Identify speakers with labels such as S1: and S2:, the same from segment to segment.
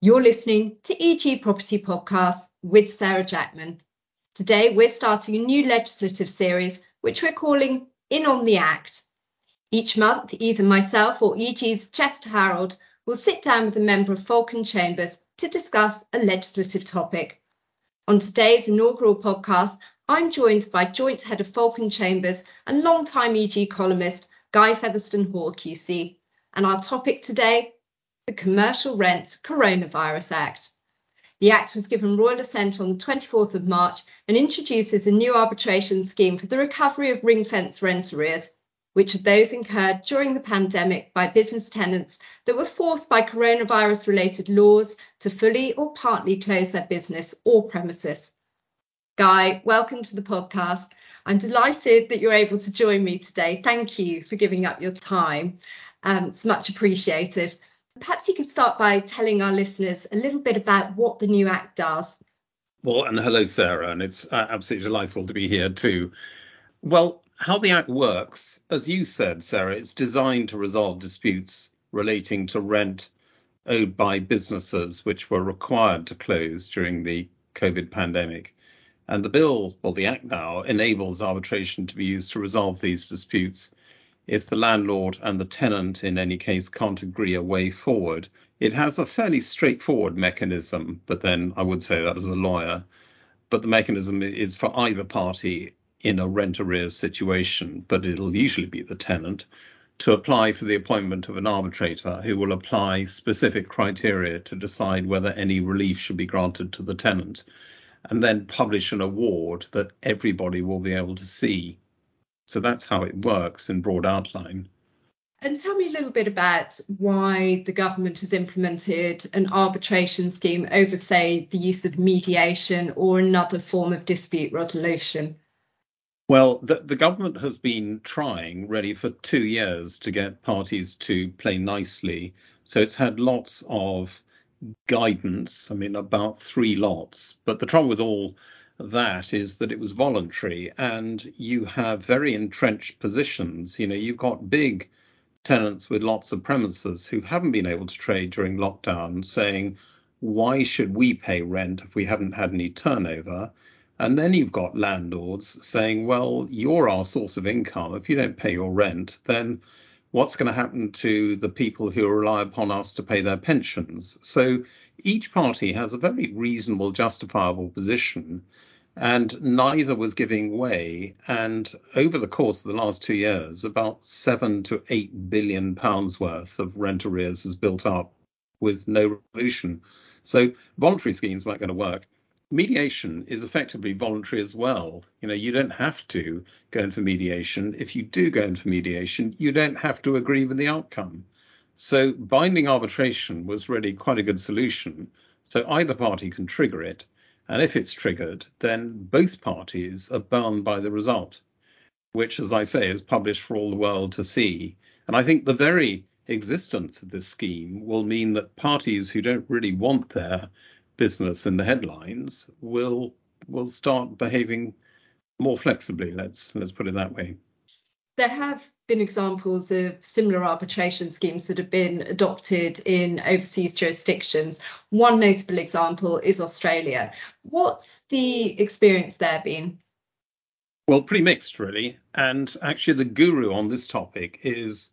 S1: You're listening to EG Property Podcast with Sarah Jackman. Today, we're starting a new legislative series, which we're calling In on the Act. Each month, either myself or EG's Chester Harold will sit down with a member of Falcon Chambers to discuss a legislative topic. On today's inaugural podcast, I'm joined by Joint Head of Falcon Chambers and long-time EG columnist Guy Fetherstonhaugh QC. And our topic today the Commercial Rent Coronavirus Act. The Act was given royal assent on the 24th of March and introduces a new arbitration scheme for the recovery of ring fence rent arrears, which are those incurred during the pandemic by business tenants that were forced by coronavirus related laws to fully or partly close their business or premises. Guy, welcome to the podcast. I'm delighted that you're able to join me today. Thank you for giving up your time. Um, it's much appreciated. Perhaps you could start by telling our listeners a little bit about what the new Act does.
S2: Well, and hello, Sarah, and it's uh, absolutely delightful to be here too. Well, how the Act works, as you said, Sarah, it's designed to resolve disputes relating to rent owed by businesses which were required to close during the COVID pandemic. And the bill, or the Act now, enables arbitration to be used to resolve these disputes if the landlord and the tenant in any case can't agree a way forward. It has a fairly straightforward mechanism, but then I would say that as a lawyer. But the mechanism is for either party in a rent arrears situation, but it'll usually be the tenant, to apply for the appointment of an arbitrator who will apply specific criteria to decide whether any relief should be granted to the tenant, and then publish an award that everybody will be able to see. So that's how it works in broad outline.
S1: And tell me a little bit about why the government has implemented an arbitration scheme over, say, the use of mediation or another form of dispute resolution.
S2: Well, the, the government has been trying really for two years to get parties to play nicely. So it's had lots of guidance, I mean, about three lots. But the trouble with all that is that it was voluntary and you have very entrenched positions. You know, you've got big tenants with lots of premises who haven't been able to trade during lockdown saying, why should we pay rent if we haven't had any turnover? And then you've got landlords saying, well, you're our source of income. If you don't pay your rent, then what's going to happen to the people who rely upon us to pay their pensions? So each party has a very reasonable, justifiable position and neither was giving way. And over the course of the last two years, about seven to eight billion pounds worth of rent arrears has built up with no resolution. So voluntary schemes weren't going to work. Mediation is effectively voluntary as well. You know, you don't have to go in for mediation. If you do go in for mediation, you don't have to agree with the outcome. So binding arbitration was really quite a good solution. So either party can trigger it and if it's triggered, then both parties are bound by the result, which, as I say, is published for all the world to see. And I think the very existence of this scheme will mean that parties who don't really want their business in the headlines will will start behaving more flexibly. Let's let's put it that way.
S1: There have been examples of similar arbitration schemes that have been adopted in overseas jurisdictions. One notable example is Australia. What's the experience there been?
S2: Well, pretty mixed, really. And actually, the guru on this topic is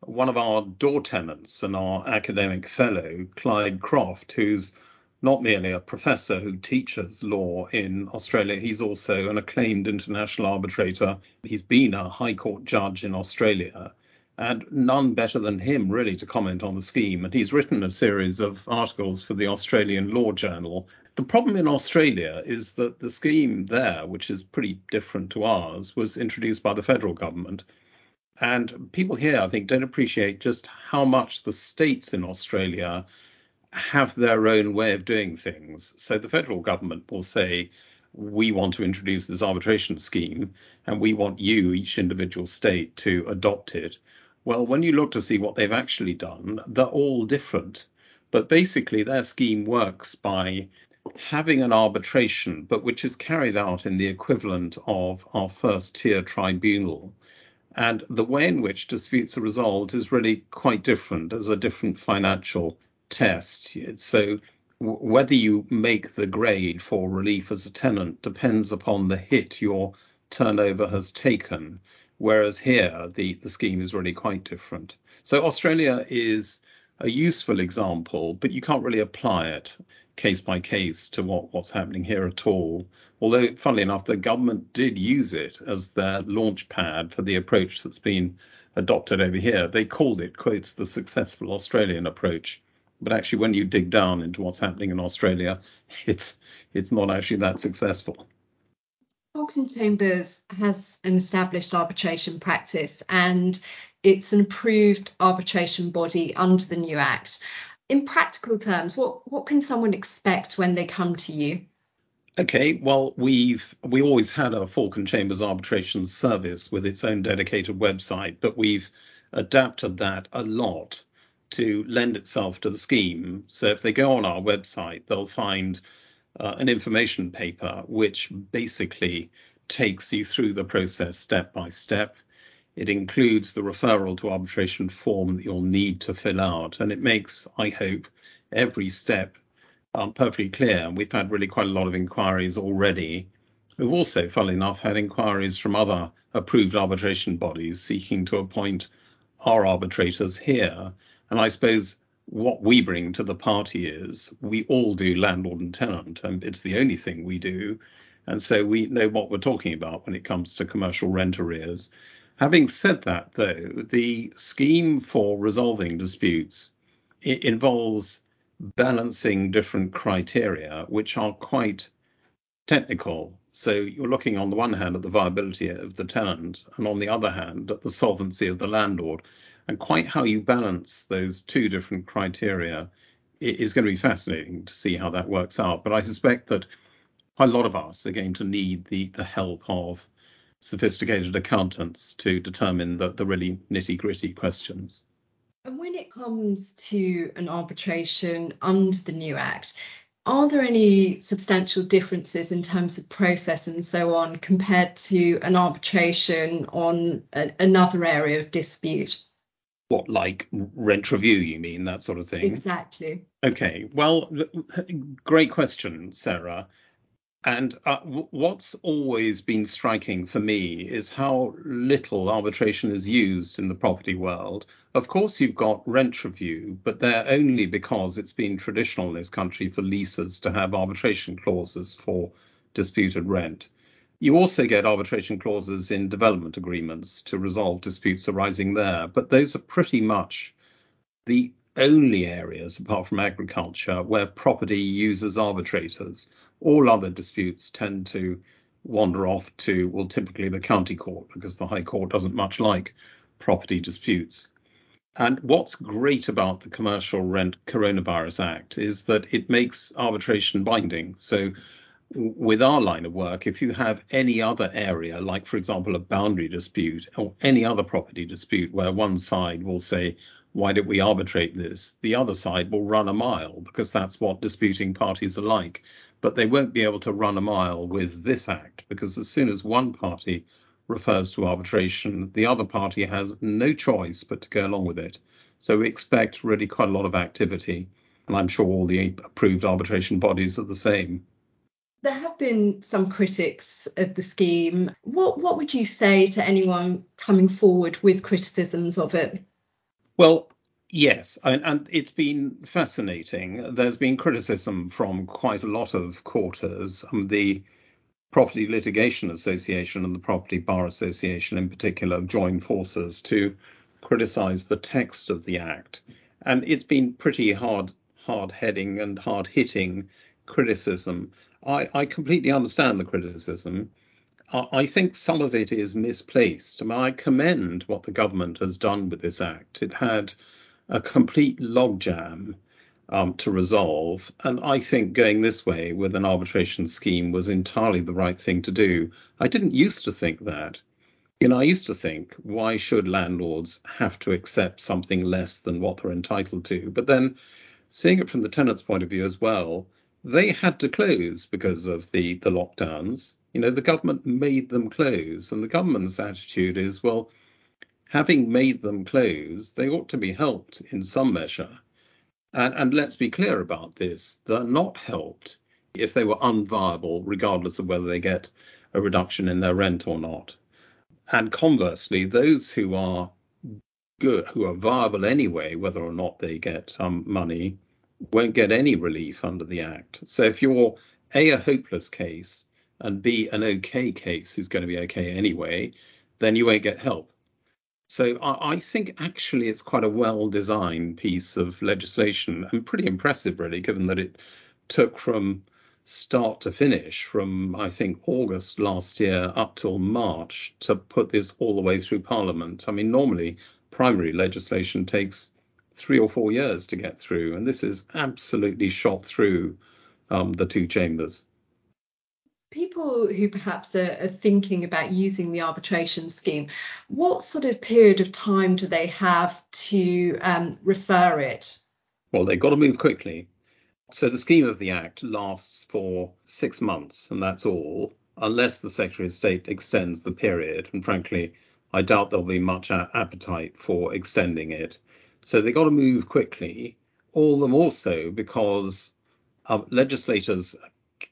S2: one of our door tenants and our academic fellow, Clyde Croft, who's not merely a professor who teaches law in Australia, he's also an acclaimed international arbitrator. He's been a High Court judge in Australia, and none better than him really to comment on the scheme. And he's written a series of articles for the Australian Law Journal. The problem in Australia is that the scheme there, which is pretty different to ours, was introduced by the federal government. And people here, I think, don't appreciate just how much the states in Australia have their own way of doing things. So the federal government will say, we want to introduce this arbitration scheme and we want you, each individual state, to adopt it. Well, when you look to see what they've actually done, they're all different. But basically, their scheme works by having an arbitration, but which is carried out in the equivalent of our first tier tribunal. And the way in which disputes are resolved is really quite different. There's a different financial test. So whether you make the grade for relief as a tenant depends upon the hit your turnover has taken. Whereas here, the, the scheme is really quite different. So Australia is a useful example, but you can't really apply it case by case to what, what's happening here at all. Although, funnily enough, the government did use it as their launch pad for the approach that's been adopted over here. They called it, quotes, the successful Australian approach. But actually, when you dig down into what's happening in Australia, it's it's not actually that successful.
S1: Falcon Chambers has an established arbitration practice and it's an approved arbitration body under the new Act. In practical terms, what, what can someone expect when they come to you?
S2: Okay, well, we've we always had a Falcon Chambers arbitration service with its own dedicated website, but we've adapted that a lot to lend itself to the scheme. So if they go on our website, they'll find uh, an information paper which basically takes you through the process step by step. It includes the referral to arbitration form that you'll need to fill out, and it makes, I hope, every step um, perfectly clear. We've had really quite a lot of inquiries already. We've also, funnily enough, had inquiries from other approved arbitration bodies seeking to appoint our arbitrators here. And I suppose what we bring to the party is we all do landlord and tenant, and it's the only thing we do. And so we know what we're talking about when it comes to commercial rent arrears. Having said that, though, the scheme for resolving disputes involves balancing different criteria, which are quite technical. So you're looking on the one hand at the viability of the tenant, and on the other hand at the solvency of the landlord and quite how you balance those two different criteria is going to be fascinating to see how that works out. But I suspect that a lot of us are going to need the, the help of sophisticated accountants to determine the, the really nitty gritty questions.
S1: And when it comes to an arbitration under the new Act, are there any substantial differences in terms of process and so on compared to an arbitration on a, another area of dispute?
S2: What like rent review you mean that sort of thing
S1: exactly
S2: okay well great question sarah and uh, what's always been striking for me is how little arbitration is used in the property world. Of course, you've got rent review, but they're only because it's been traditional in this country for leases to have arbitration clauses for disputed rent. You also get arbitration clauses in development agreements to resolve disputes arising there, but those are pretty much the only areas, apart from agriculture, where property uses arbitrators. All other disputes tend to wander off to, well, typically the county court, because the High Court doesn't much like property disputes. And what's great about the Commercial Rent Coronavirus Act is that it makes arbitration binding. So with our line of work, if you have any other area, like for example a boundary dispute or any other property dispute where one side will say, why don't we arbitrate this? The other side will run a mile because that's what disputing parties are like. But they won't be able to run a mile with this act because as soon as one party refers to arbitration, the other party has no choice but to go along with it. So we expect really quite a lot of activity. And I'm sure all the approved arbitration bodies are the same.
S1: There have been some critics of the scheme. What what would you say to anyone coming forward with criticisms of it?
S2: Well, yes, and, and it's been fascinating. There's been criticism from quite a lot of quarters. Um, the Property Litigation Association and the Property Bar Association, in particular, have joined forces to criticise the text of the Act, and it's been pretty hard hard heading and hard hitting criticism. I, I completely understand the criticism. I, I think some of it is misplaced. I, commend what the government has done with this act. It had a complete logjam um, to resolve, and I think going this way with an arbitration scheme was entirely the right thing to do. I didn't used to think that. You know, I used to think, why should landlords have to accept something less than what they're entitled to? But then, seeing it from the tenant's point of view as well, they had to close because of the the lockdowns. You know, the government made them close, and the government's attitude is, well, having made them close, they ought to be helped in some measure. And, and let's be clear about this they're not helped if they were unviable, regardless of whether they get a reduction in their rent or not. And conversely, those who are good, who are viable anyway, whether or not they get um, money, won't get any relief under the Act. So if you're A, a hopeless case, and B, an okay case who's going to be okay anyway, then you won't get help. So I, I think actually it's quite a well designed piece of legislation and pretty impressive, really, given that it took from start to finish from I think August last year up till March to put this all the way through Parliament. I mean, normally primary legislation takes three or four years to get through, and this is absolutely shot through um, the two chambers.
S1: People who perhaps are, are thinking about using the arbitration scheme, what sort of period of time do they have to um, refer it?
S2: Well, they've got to move quickly so the scheme of the Act lasts for six months, and that's all, unless the Secretary of State extends the period. And frankly, I doubt there'll be much appetite for extending it. So they've got to move quickly, all the more so because um, legislators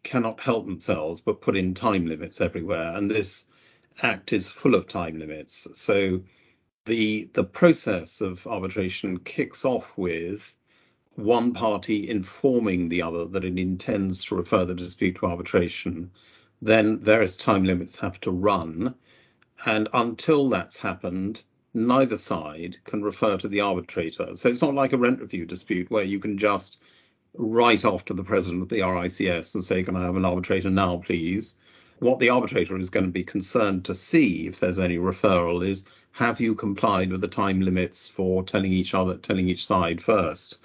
S2: cannot help themselves but put in time limits everywhere. And this act is full of time limits. So the the process of arbitration kicks off with one party informing the other that it intends to refer the dispute to arbitration, then various time limits have to run. And until that's happened, neither side can refer to the arbitrator. So it's not like a rent review dispute where you can just write off to the president of the RICS and say, Can I have an arbitrator now, please? What the arbitrator is going to be concerned to see if there's any referral is have you complied with the time limits for telling each other, telling each side first?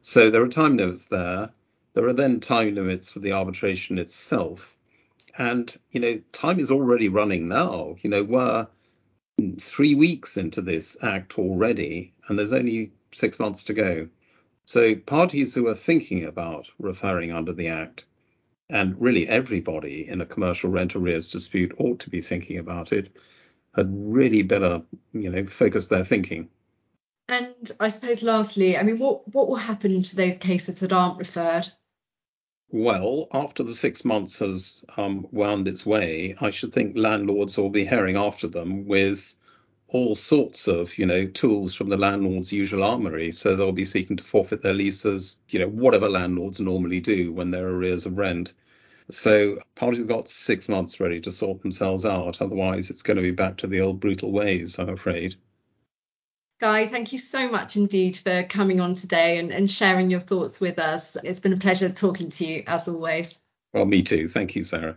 S2: So there are time limits there. There are then time limits for the arbitration itself. And, you know, time is already running now. You know, we're three weeks into this act already, and there's only six months to go. So parties who are thinking about referring under the act, and really everybody in a commercial rent arrears dispute ought to be thinking about it, had really better, you know, focus their thinking.
S1: And I suppose lastly, I mean, what what will happen to those cases that aren't referred?
S2: Well, after the six months has um, wound its way, I should think landlords will be herring after them with all sorts of, you know, tools from the landlord's usual armory. So they'll be seeking to forfeit their leases, you know, whatever landlords normally do when there are arrears of rent. So parties have got six months ready to sort themselves out. Otherwise, it's going to be back to the old brutal ways, I'm afraid.
S1: Guy, thank you so much indeed for coming on today and, and sharing your thoughts with us. It's been a pleasure talking to you as always.
S2: Well, me too. Thank you, Sarah.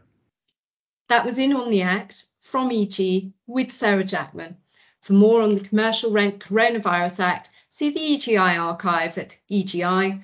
S1: That was In on the Act from EG with Sarah Jackman. For more on the Commercial Rent Coronavirus Act, see the EGI archive at egi.co.uk.